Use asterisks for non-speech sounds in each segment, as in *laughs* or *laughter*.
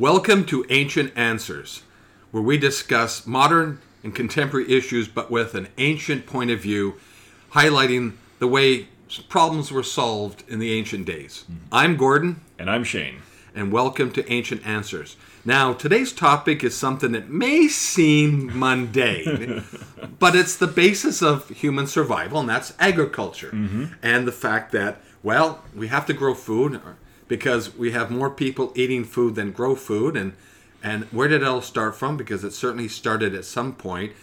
Welcome to Ancient Answers, where we discuss modern and contemporary issues but with an ancient point of view, highlighting the way problems were solved in the ancient days. Mm-hmm. I'm Gordon, And I'm Shane. and welcome to Ancient Answers. Now, today's topic is something that may seem mundane, *laughs* but it's the basis of human survival, and that's agriculture. Mm-hmm. And the fact that, well, we have to grow food because we have more people eating food than grow food. And, and where did it all start from? Because it certainly started at some point.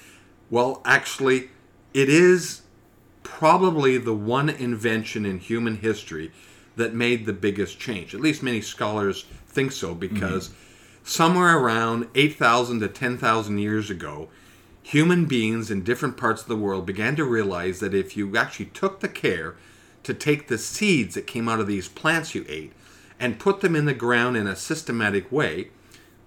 Well, actually, it is probably the one invention in human history that made the biggest change. At least many scholars think so because mm-hmm. somewhere around 8,000 to 10,000 years ago, human beings in different parts of the world began to realize that if you actually took the care to take the seeds that came out of these plants you ate and put them in the ground in a systematic way,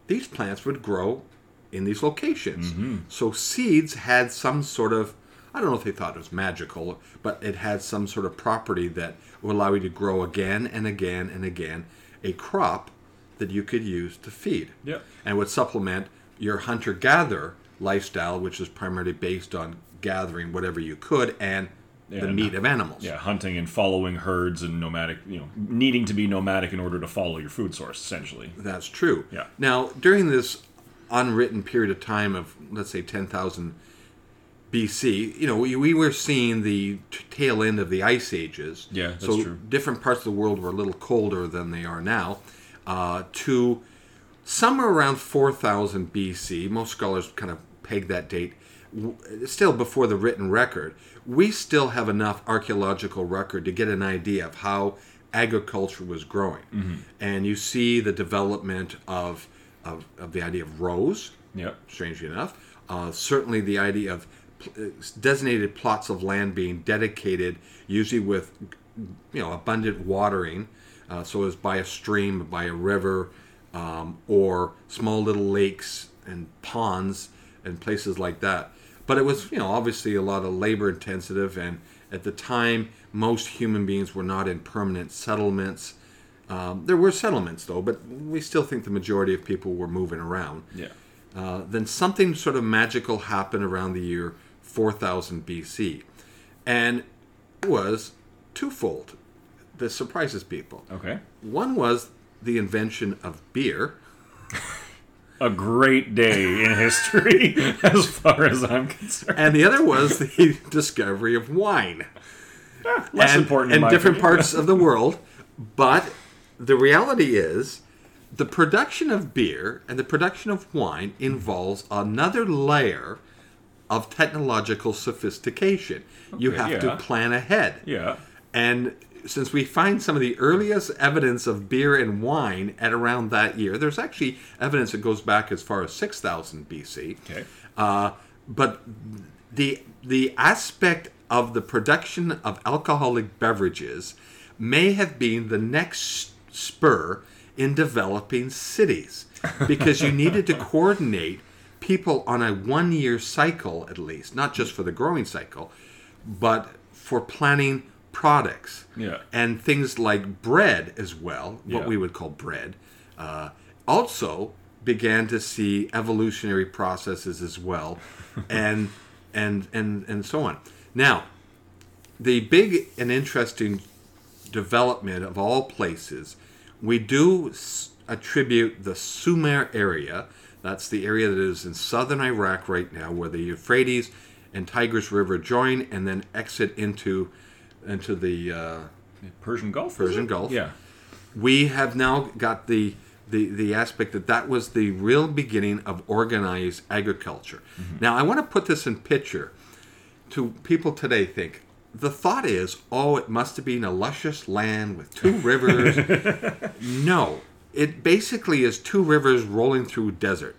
these plants would grow in these locations. Mm-hmm. So seeds had some sort of I don't know if they thought it was magical, but it had some sort of property that would allow you to grow again and again and again a crop that you could use to feed. Yep. And would supplement your hunter gatherer lifestyle, which is primarily based on gathering whatever you could and the meat of animals. Yeah, hunting and following herds and nomadic, you know, needing to be nomadic in order to follow your food source, essentially. That's true. Yeah. Now, during this unwritten period of time of, let's say, 10,000 BC, you know, we, we were seeing the t- tail end of the ice ages. Yeah, that's so true. different parts of the world were a little colder than they are now. Uh, to somewhere around 4000 BC, most scholars kind of peg that date, w- still before the written record, we still have enough archaeological record to get an idea of how agriculture was growing. Mm-hmm. And you see the development of, of, of the idea of rows, Yep. strangely enough. Uh, certainly, the idea of pl- uh, designated plots of land being dedicated, usually with you know abundant watering, uh, so as by a stream, by a river, um, or small little lakes and ponds and places like that. But it was you know obviously a lot of labor intensive, and at the time, most human beings were not in permanent settlements. Um, there were settlements though, but we still think the majority of people were moving around. Yeah. Uh, then something sort of magical happened around the year 4000 BC. And it was twofold. This surprises people. Okay. One was the invention of beer, *laughs* A great day in history, *laughs* as far as I'm concerned. and the other was the *laughs* discovery of wine. Ah, less and, important in different opinion. parts of the *laughs* world. But the reality is, the production of beer and the production of wine involves another layer of technological sophistication. you have yeah. to plan ahead. Yeah. And since we find some of the earliest evidence of beer and wine at around that year, there's actually evidence that goes back as far as 6000 BC. Okay. Uh, but the the aspect of the production of alcoholic beverages may have been the next spur in developing cities *laughs* because you needed to coordinate people on a one year cycle at least not just for the growing cycle but for planning products Yeah. and things like bread as well, what Yeah. we would call bread, uh, also began to see evolutionary processes as well, *laughs* and and and and so on. Now, the big and interesting development of all places, we do s- attribute the Sumer area. That's the area that is in southern Iraq right now, where the Euphrates and Tigris River join and then exit into into the uh, Persian Gulf. Persian? Gulf. Yeah. we have now got the the, the aspect that that was the real beginning of organized agriculture. Now, I want to put this in picture to people today think the thought is, oh, it must have been a luscious land with two *laughs* rivers. *laughs* no, it basically is two rivers rolling through desert.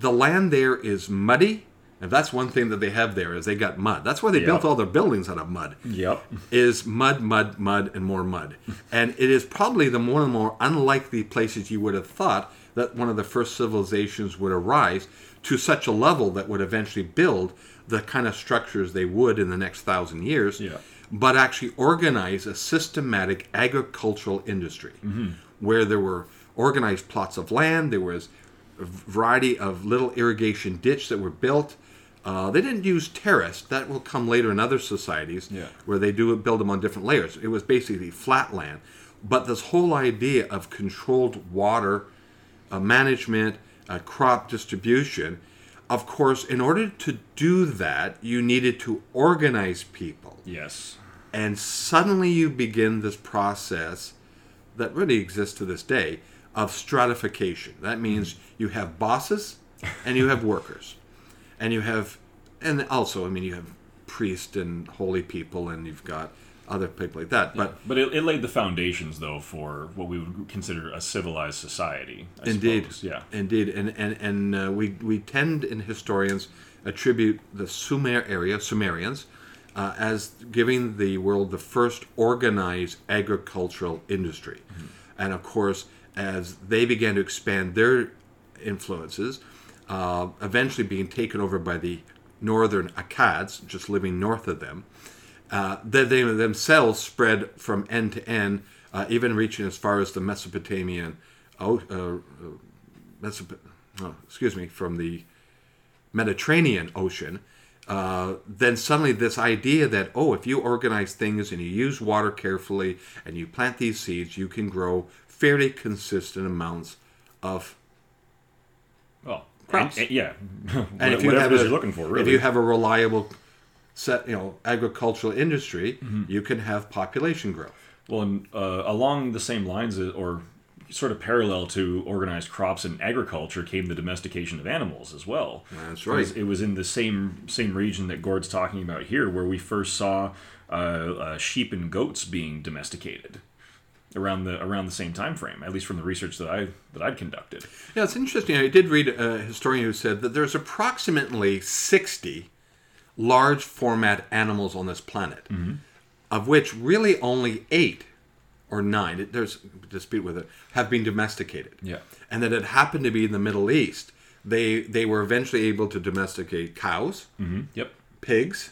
The land there is muddy, and that's one thing that they have there is they got mud. That's why they Yep. built all their buildings out of mud Yep. is mud, mud, mud, and more mud. And it is probably the of the more unlikely places you would have thought that one of the first civilizations would arise to such a level that would eventually build the kind of structures they would in the next thousand years, Yeah. but actually organize a systematic agricultural industry mm-hmm. where there were organized plots of land. There was a variety of little irrigation ditch that were built. Uh, they didn't use terrace. That will come later in other societies Yeah. where they do build them on different layers. It was basically flat land. But this whole idea of controlled water uh, management, uh, crop distribution, of course, in order to do that, you needed to organize people. Yes. And suddenly you begin this process that really exists to this day of stratification. That means you have bosses and you have workers. And you have, and also, I mean, you have priests and holy people and you've got other people like that. But But it, it laid the foundations, though, for what we would consider a civilized society. I Indeed. suppose. Yeah. Indeed, and and and uh, we we tend in historians attribute the Sumer area, Sumerians, uh, as giving the world the first organized agricultural industry, and of course, as they began to expand their influences, uh, eventually being taken over by the northern Akkads, just living north of them. Uh, they, they themselves spread from end to end, uh, even reaching as far as the Mesopotamian, oh, uh, uh, Mesop- oh, excuse me, from the Mediterranean Ocean. Then suddenly, this idea that oh, if you organize things and you use water carefully and you plant these seeds, you can grow fairly consistent amounts of Well, Crops. and- yeah. and *laughs* if you Whatever have a, you're looking for, really. if you have a reliable set, you know, agricultural industry, Mm-hmm. you can have population growth. Well, and, uh, along the same lines, or sort of parallel to organized crops and agriculture, came the domestication of animals as well. That's right. it was in the same same region that Gord's talking about here, where we first saw uh, uh, sheep and goats being domesticated around the around the same time frame. At least from the research that I that I'd conducted. Yeah, it's interesting. I did read a historian who said that there's approximately 60 large format animals on this planet, Mm-hmm. of which really only eight or nine, there's a dispute with it, have been domesticated. Yeah. And that it happened to be in the Middle East. They, they were eventually able to domesticate cows, Mm-hmm. Yep. pigs,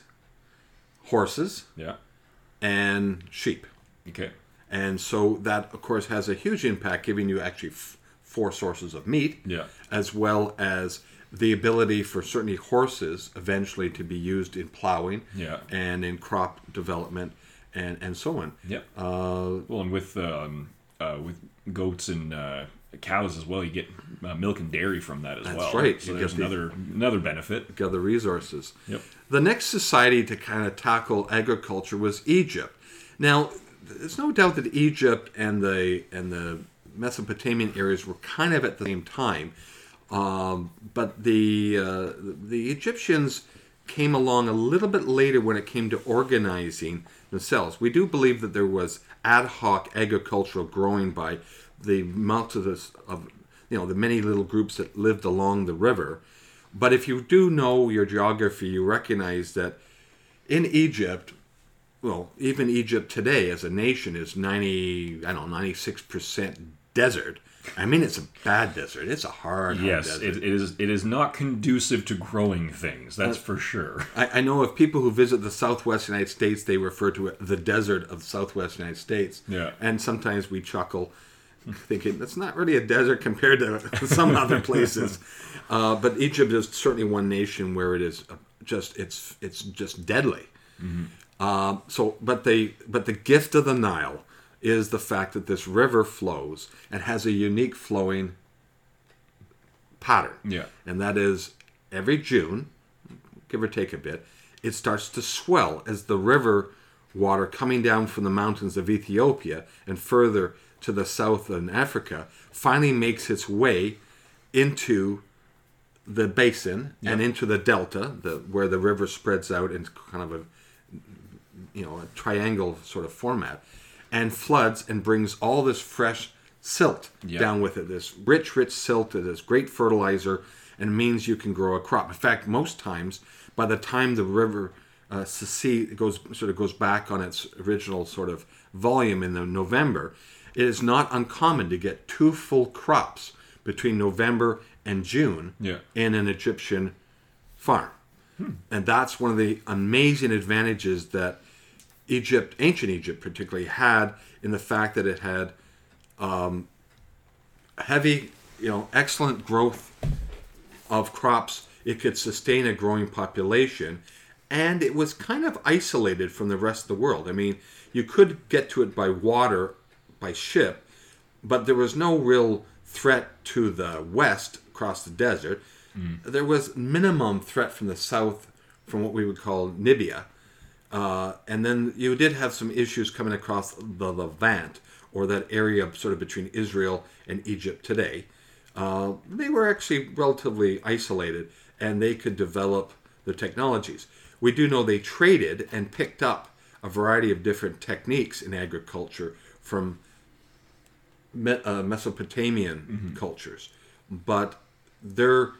horses, Yeah. and sheep. Okay. And so that, of course, has a huge impact, giving you actually f- four sources of meat, Yeah. as well as the ability for certainly horses eventually to be used in plowing Yeah. and in crop development and, and so on. Yep. Uh, Well, and with um, uh, with goats and uh, cows as well, you get uh, milk and dairy from that as That's well. That's right. So You there's get the- another another benefit. other resources. Yep. The next society to kind of tackle agriculture was Egypt. Now, there's no doubt that Egypt and the and the Mesopotamian areas were kind of at the same time, um, but the uh, the Egyptians came along a little bit later when it came to organizing themselves. We do believe that there was ad hoc agricultural growing by the multitudes of you know the many little groups that lived along the river. But if you do know your geography, you recognize that in Egypt, well, even Egypt today as a nation is 90, I don't know, 96% desert. I mean, it's a bad desert. It's a hard, hard Yes, desert. it, it is. It is not conducive to growing things. That's for sure. I, I know of people who visit the Southwest United States, they refer to it the desert of the Southwest United States. Yeah. And sometimes we chuckle, thinking it's not really a desert compared to *laughs* some other places. *laughs* Uh, but Egypt is certainly one nation where it is uh, just it's it's just deadly. Um, so, but the but the gift of the Nile is the fact that this river flows and has a unique flowing pattern Yeah. and that is every June, give or take a bit, it starts to swell as the river water coming down from the mountains of Ethiopia and further to the south in Africa finally makes its way into the basin and into the delta, the where the river spreads out in kind of a you know a triangle sort of format, and floods and brings all this fresh silt Yeah. down with it. This rich, rich silt that is great fertilizer and means you can grow a crop. In fact, most times, by the time the river uh, secede goes sort of goes back on its original sort of volume in the November, it is not uncommon to get two full crops between November and June Yeah. in an Egyptian farm. And that's one of the amazing advantages that Egypt, ancient Egypt particularly, had in the fact that it had um, heavy, you know, excellent growth of crops. It could sustain a growing population, and it was kind of isolated from the rest of the world. I mean, you could get to it by water, by ship, but there was no real threat to the west across the desert. There was minimum threat from the south, from what we would call Nubia, uh, and then you did have some issues coming across the Levant or that area sort of between Israel and Egypt today. Uh, they were actually relatively isolated, and they could develop the technologies. We do know they traded and picked up a variety of different techniques in agriculture from Me- uh, Mesopotamian cultures, but their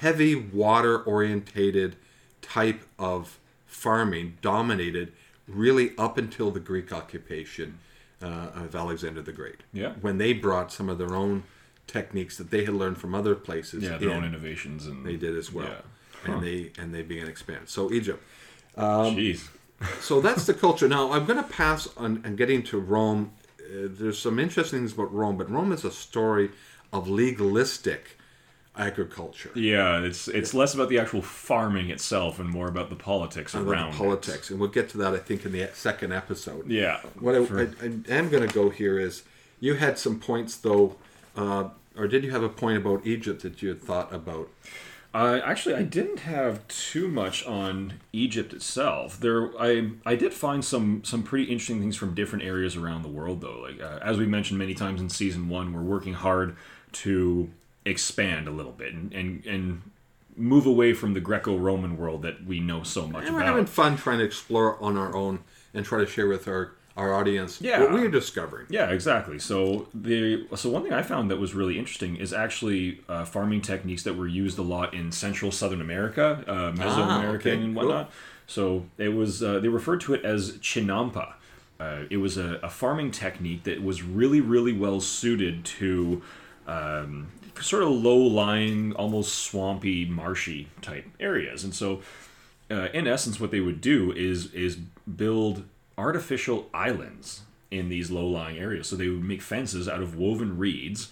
heavy water orientated type of farming dominated really up until the Greek occupation uh, of Alexander the Great. Yeah. When they brought some of their own techniques that they had learned from other places. Yeah, their in, own innovations and they did as well. Yeah. And they and they began to expand. So Egypt. Jeez. So that's the culture. Now I'm going to pass on and getting to Rome. Uh, there's some interesting things about Rome, but Rome is a story of legalistic agriculture. Yeah, it's it's less about the actual farming itself and more about the politics about around the it. politics, and we'll get to that, I think, in the second episode. Yeah. What I, I, I am going to go here is you had some points, though, uh, or did you have a point about Egypt that you had thought about? Uh, actually, I didn't have too much on Egypt itself. There, I I did find some some pretty interesting things from different areas around the world, though. Like uh, as we mentioned many times in season one, we're working hard to expand a little bit and and, and move away from the Greco-Roman world that we know so much And we're about. having fun trying to explore on our own and try to share with our, our audience Yeah. what we're discovering. Yeah, exactly. So the so one thing I found that was really interesting is actually uh, farming techniques that were used a lot in Central Southern America, uh, Mesoamerican okay, and cool. whatnot. So it was uh, they referred to it as chinampa. Uh, it was a, a farming technique that was really really well suited to um, sort of low lying, almost swampy, marshy type areas, and so uh, in essence, what they would do is is build artificial islands in these low-lying areas. So they would make fences out of woven reeds,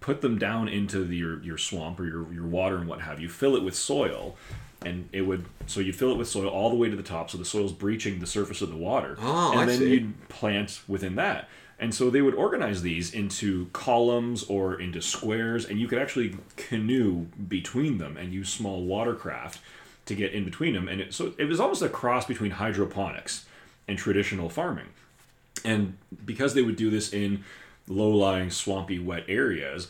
put them down into the, your your swamp or your your water and what have you, fill it with soil, and it would so you'd fill it with soil all the way to the top, so the soil's breaching the surface of the water, Oh, and I then see. you'd plant within that. And so they would organize these into columns or into squares, and you could actually canoe between them and use small watercraft to get in between them. And it, so it was almost a cross between hydroponics and traditional farming. And because they would do this in low-lying, swampy, wet areas,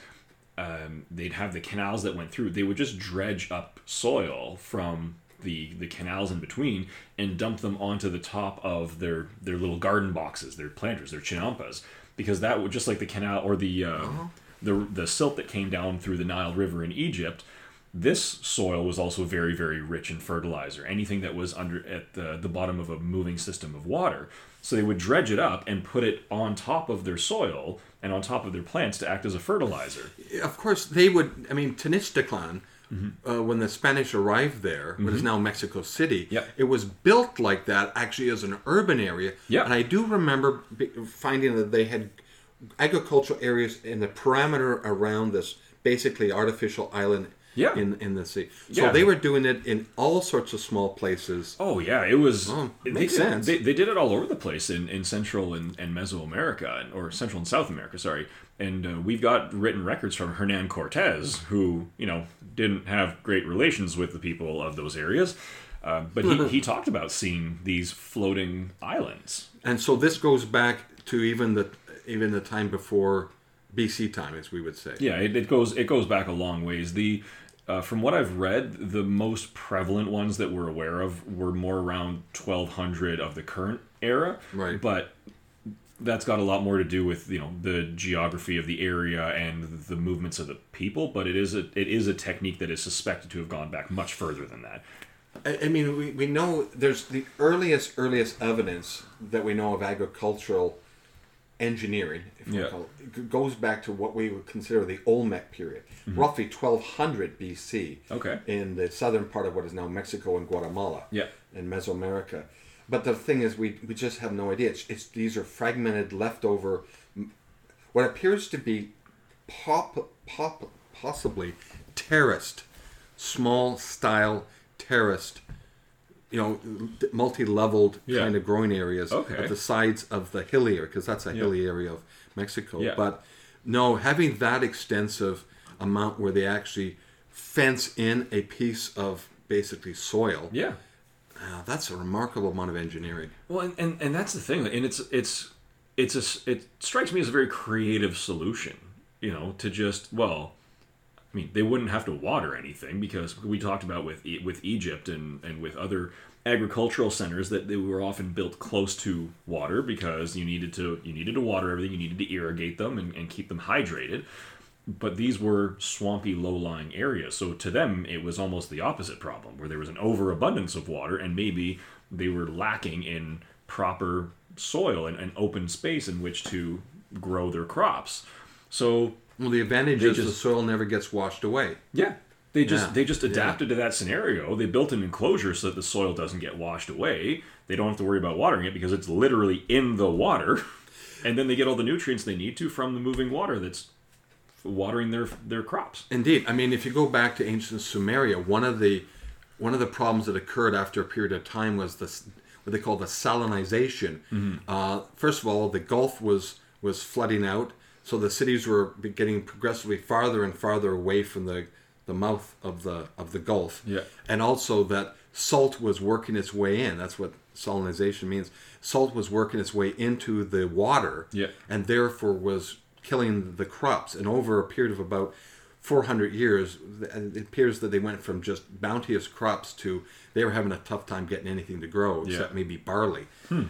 um, they'd have the canals that went through. They would just dredge up soil from the the canals in between and dump them onto the top of their their little garden boxes, their planters, their chinampas, because that would just like the canal or the uh, the the silt that came down through the Nile River in Egypt. This soil was also very, very rich in fertilizer. Anything that was under at the, the bottom of a moving system of water. So they would dredge it up and put it on top of their soil and on top of their plants to act as a fertilizer. Of course, they would, I mean, Tenochtitlan, Mm-hmm. uh, when the Spanish arrived there, what is now Mexico City, Yep. it was built like that actually as an urban area. Yeah. And I do remember finding that they had agricultural areas in the parameter around this basically artificial island Yeah. in, in the sea. So Yeah. they were doing it in all sorts of small places. Oh yeah, it was. Oh, they makes did- sense. They, they did it all over the place in, in Central and, and Mesoamerica, or Central and South America, sorry. And uh, we've got written records from Hernan Cortez, who you know didn't have great relations with the people of those areas, uh, but he, he talked about seeing these floating islands. And so this goes back to even the even the time before BC time, as we would say. Yeah, it, it goes it goes back a long ways. The uh, from what I've read, the most prevalent ones that we're aware of were more around 1200 of the current era. Right. But that's got a lot more to do with you know the geography of the area and the movements of the people. But it is a it is a technique that is suspected to have gone back much further than that. I, I mean, we, we know there's the earliest earliest evidence that we know of agricultural engineering, if you Yeah. call it, goes back to what we would consider the Olmec period, roughly 1200 BC. Mm-hmm. Okay. In the southern part of what is now Mexico and Guatemala. Yeah. In Mesoamerica. But the thing is, we, we just have no idea. It's, it's these are fragmented, leftover, what appears to be pop, pop, possibly terraced, small style terraced, you know, multi-leveled Yeah. kind of growing areas Okay. at the sides of the hilly area because that's a hilly area of Mexico. Yeah. But no, having that extensive amount where they actually fence in a piece of basically soil, Yeah. Uh, that's a remarkable amount of engineering. Well, and, and, and that's the thing, and it's it's it's a it strikes me as a very creative solution. You know, to just well, I mean, they wouldn't have to water anything because we talked about with with Egypt and and with other agricultural centers that they were often built close to water because you needed to you needed to water everything, you needed to irrigate them and, and keep them hydrated. But these were swampy, low-lying areas, so to them it was almost the opposite problem, where there was an overabundance of water, and maybe they were lacking in proper soil and, and open space in which to grow their crops. So Well, the advantage is the soil never gets washed away. yeah. They just Yeah, they just yeah. adapted to that scenario. They built an enclosure so that the soil doesn't get washed away. They don't have to worry about watering it because it's literally in the water. *laughs* And then they get all the nutrients they need to from the moving water that's watering their their crops. Indeed, I mean, if you go back to ancient Sumeria, one of the one of the problems that occurred after a period of time was this what they call the salinization. Uh, first of all, the Gulf was was flooding out, so the cities were getting progressively farther and farther away from the the mouth of the of the Gulf. Yeah. and also that salt was working its way in. That's what salinization means. Salt was working its way into the water Yeah. and therefore was killing the crops. And over a period of about 400 years, it appears that they went from just bounteous crops to they were having a tough time getting anything to grow, except Yeah. maybe barley.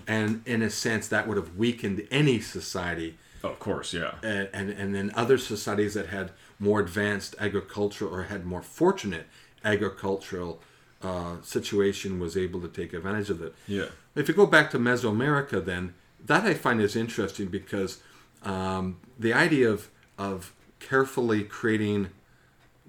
And in a sense, that would have weakened any society. Oh, of course, yeah. And, and, and then other societies that had more advanced agriculture or had more fortunate agricultural uh, situation was able to take advantage of it. Yeah. If you go back to Mesoamerica, then that I find is interesting because um, the idea of of carefully creating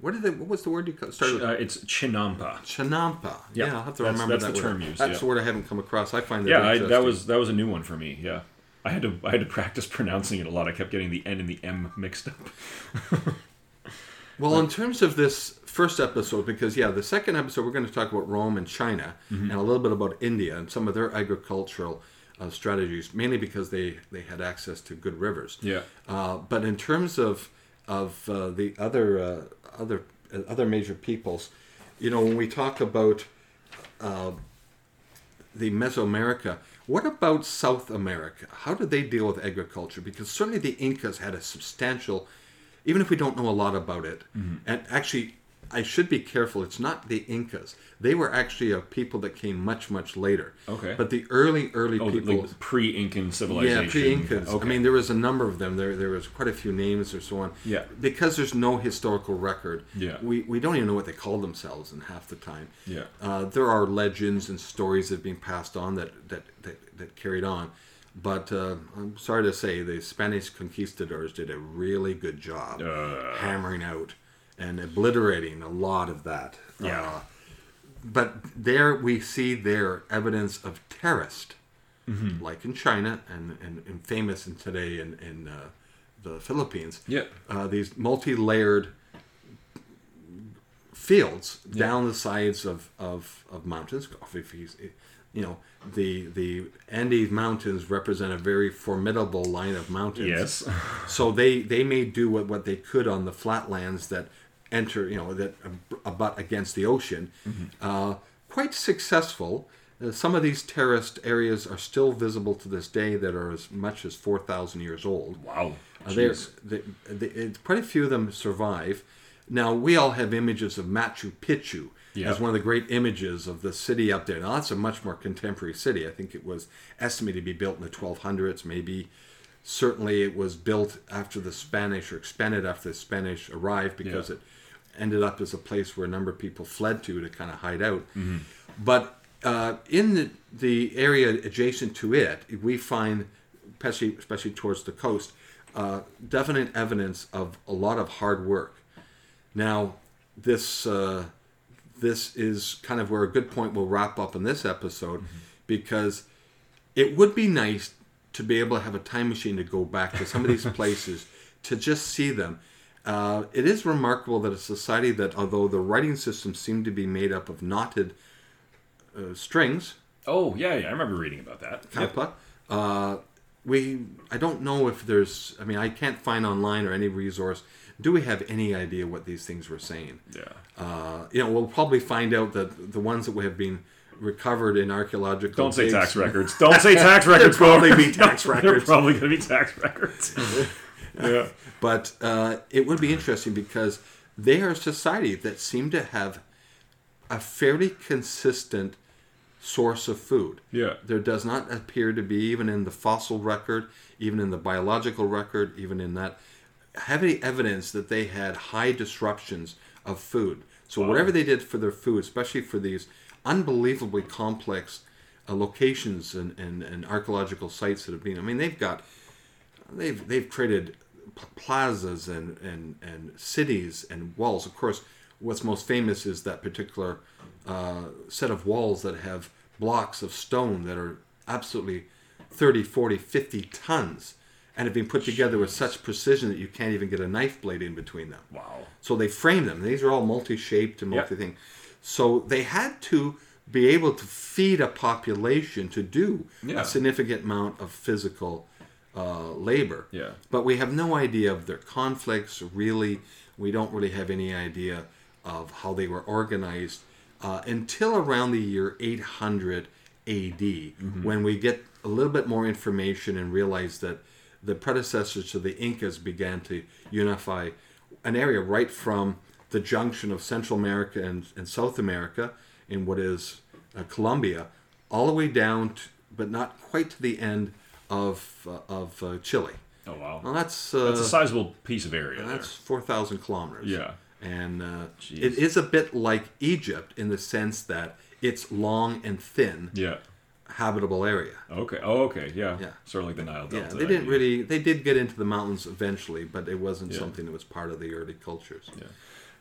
what did they, what was the word you started with? Uh, it's chinampa. Chinampa. Yeah, Yeah, I'll have to that's- remember that's that the word. term used, That's yeah. a word I haven't come across. I find that Yeah, I, that was that was a new one for me. Yeah, I had to I had to practice pronouncing it a lot. I kept getting the N and the M mixed up. *laughs* Well, in terms of this first episode, because yeah, the second episode we're going to talk about Rome and China, Mm-hmm. and a little bit about India and some of their agricultural uh, strategies, mainly because they they had access to good rivers. Yeah. Uh, but in terms of of uh, the other uh, other uh, other major peoples, you know, when we talk about uh, the Mesoamerica, what about South America? How did they deal with agriculture? Because certainly the Incas had a substantial, even if we don't know a lot about it, Mm-hmm. and actually. I should be careful. It's not the Incas. They were actually a people that came much, much later. Okay. But the early, early Oh, people. like pre-Incan civilization. Yeah, pre-Incas. Okay. I mean, there was a number of them. There, there was quite a few names or so on. Yeah. Because there's no historical record. Yeah. We, we don't even know what they called themselves in half the time. Yeah. Uh, there are legends and stories that have been passed on that that, that, that carried on. But uh, I'm sorry to say, the Spanish conquistadors did a really good job Uh. hammering out and obliterating a lot of that. Yeah. Uh, but there we see there evidence of terraced, Mm-hmm. like in China and, and, and famous in today in, in uh, the Philippines. Yeah. Uh, these multi-layered fields down the sides of, of, of mountains. You know, the the Andes Mountains represent a very formidable line of mountains. Yes. So they they may do what, what they could on the flatlands that enter, you know, that ab- abut against the ocean. Uh, quite successful. Uh, some of these terraced areas are still visible to this day that are as much as 4,000 years old. Wow. Uh, they, they, quite a few of them survive. Now, we all have images of Machu Picchu Yeah. as one of the great images of the city up there. Now, that's a much more contemporary city. I think it was estimated to be built in the 1200s, maybe. Certainly, it was built after the Spanish or expanded after the Spanish arrived because it ended up as a place where a number of people fled to to kind of hide out. Mm-hmm. But uh, in the, the area adjacent to it, we find, especially, especially towards the coast, uh, definite evidence of a lot of hard work. Now, this uh, this is kind of where a good point will wrap up in this episode, because it would be nice to be able to have a time machine to go back to some of these *laughs* places to just see them. Uh, it is remarkable that a society that, although the writing system seemed to be made up of knotted uh, strings, Oh yeah, yeah. I remember reading about that. Yep. uh, we I don't know if there's. I mean, I can't find online or any resource. Do we have any idea what these things were saying? Yeah. Uh, you know, we'll probably find out that the ones that we have been recovered in archaeological. Don't say digs- tax records. Don't say tax *laughs* records. probably be tax *laughs* They're records. probably going to be tax records. *laughs* *laughs* yeah. But uh, it would be interesting because they are a society that seem to have a fairly consistent source of food. Yeah. There does not appear to be, even in the fossil record, even in the biological record, even in that, heavy evidence that they had high disruptions of food. So Wow. whatever they did for their food, especially for these unbelievably complex uh, locations and, and, and archaeological sites that have been, I mean, they've got they've they've created p- plazas and, and and cities and walls. Of course, what's most famous is that particular uh, set of walls that have blocks of stone that are absolutely 30, 40, 50 tons and have been put together with such precision that you can't even get a knife blade in between them. Wow. So they frame them. These are all multi-shaped and multi-thing. So they had to be able to feed a population to do Yeah. a significant amount of physical uh, labor. Yeah. But we have no idea of their conflicts. Really, we don't really have any idea of how they were organized uh, until around the year 800 AD, when we get a little bit more information and realize that the predecessors to the Incas began to unify an area right from the junction of Central America and, and South America in what is uh, Colombia, all the way down, to, but not quite to the end of uh, of uh, Chile. Oh wow. Well, that's uh, That's a sizable piece of area. that's four thousand kilometers. Yeah. and uh, it is a bit like Egypt in the sense that it's long and thin. Yeah. habitable area. Okay. Oh, okay. Yeah. Yeah. Sort of like the Nile Delta. Yeah, they didn't idea. really. They did get into the mountains eventually, but it wasn't Yeah. something that was part of the early cultures. Yeah.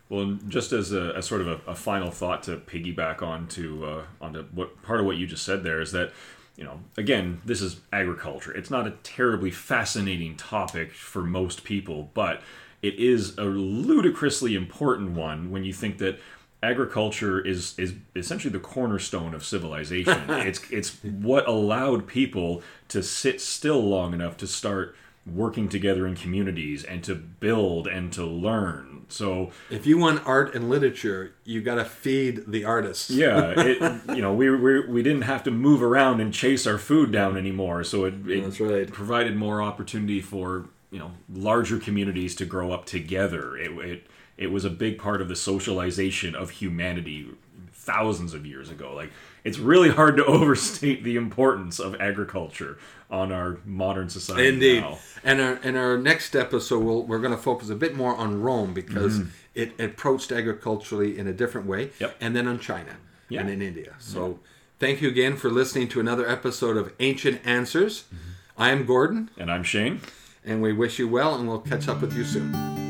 Well, and just as a, as sort of a, a final thought to piggyback onto uh, onto what part of what you just said there is that you know again this is agriculture. It's not a terribly fascinating topic for most people, but it is a ludicrously important one when you think that agriculture is is essentially the cornerstone of civilization. *laughs* it's it's what allowed people to sit still long enough to start working together in communities and to build and to learn. So If you want art and literature, you got to feed the artists. yeah, it, you know, we, we we didn't have to move around and chase our food down anymore. So it, it right. provided more opportunity for you know larger communities to grow up together. It, it it was a big part of the socialization of humanity thousands of years ago. Like it's really hard to *laughs* overstate the importance of agriculture on our modern society. Indeed. now. And our in our next episode, we'll, we're going to focus a bit more on Rome because it approached agriculturally in a different way. Yep. and then on China Yeah. and in India. So, thank you again for listening to another episode of Ancient Answers. Mm-hmm. I am Gordon, And I'm Shane. and we wish you well, and we'll catch up with you soon.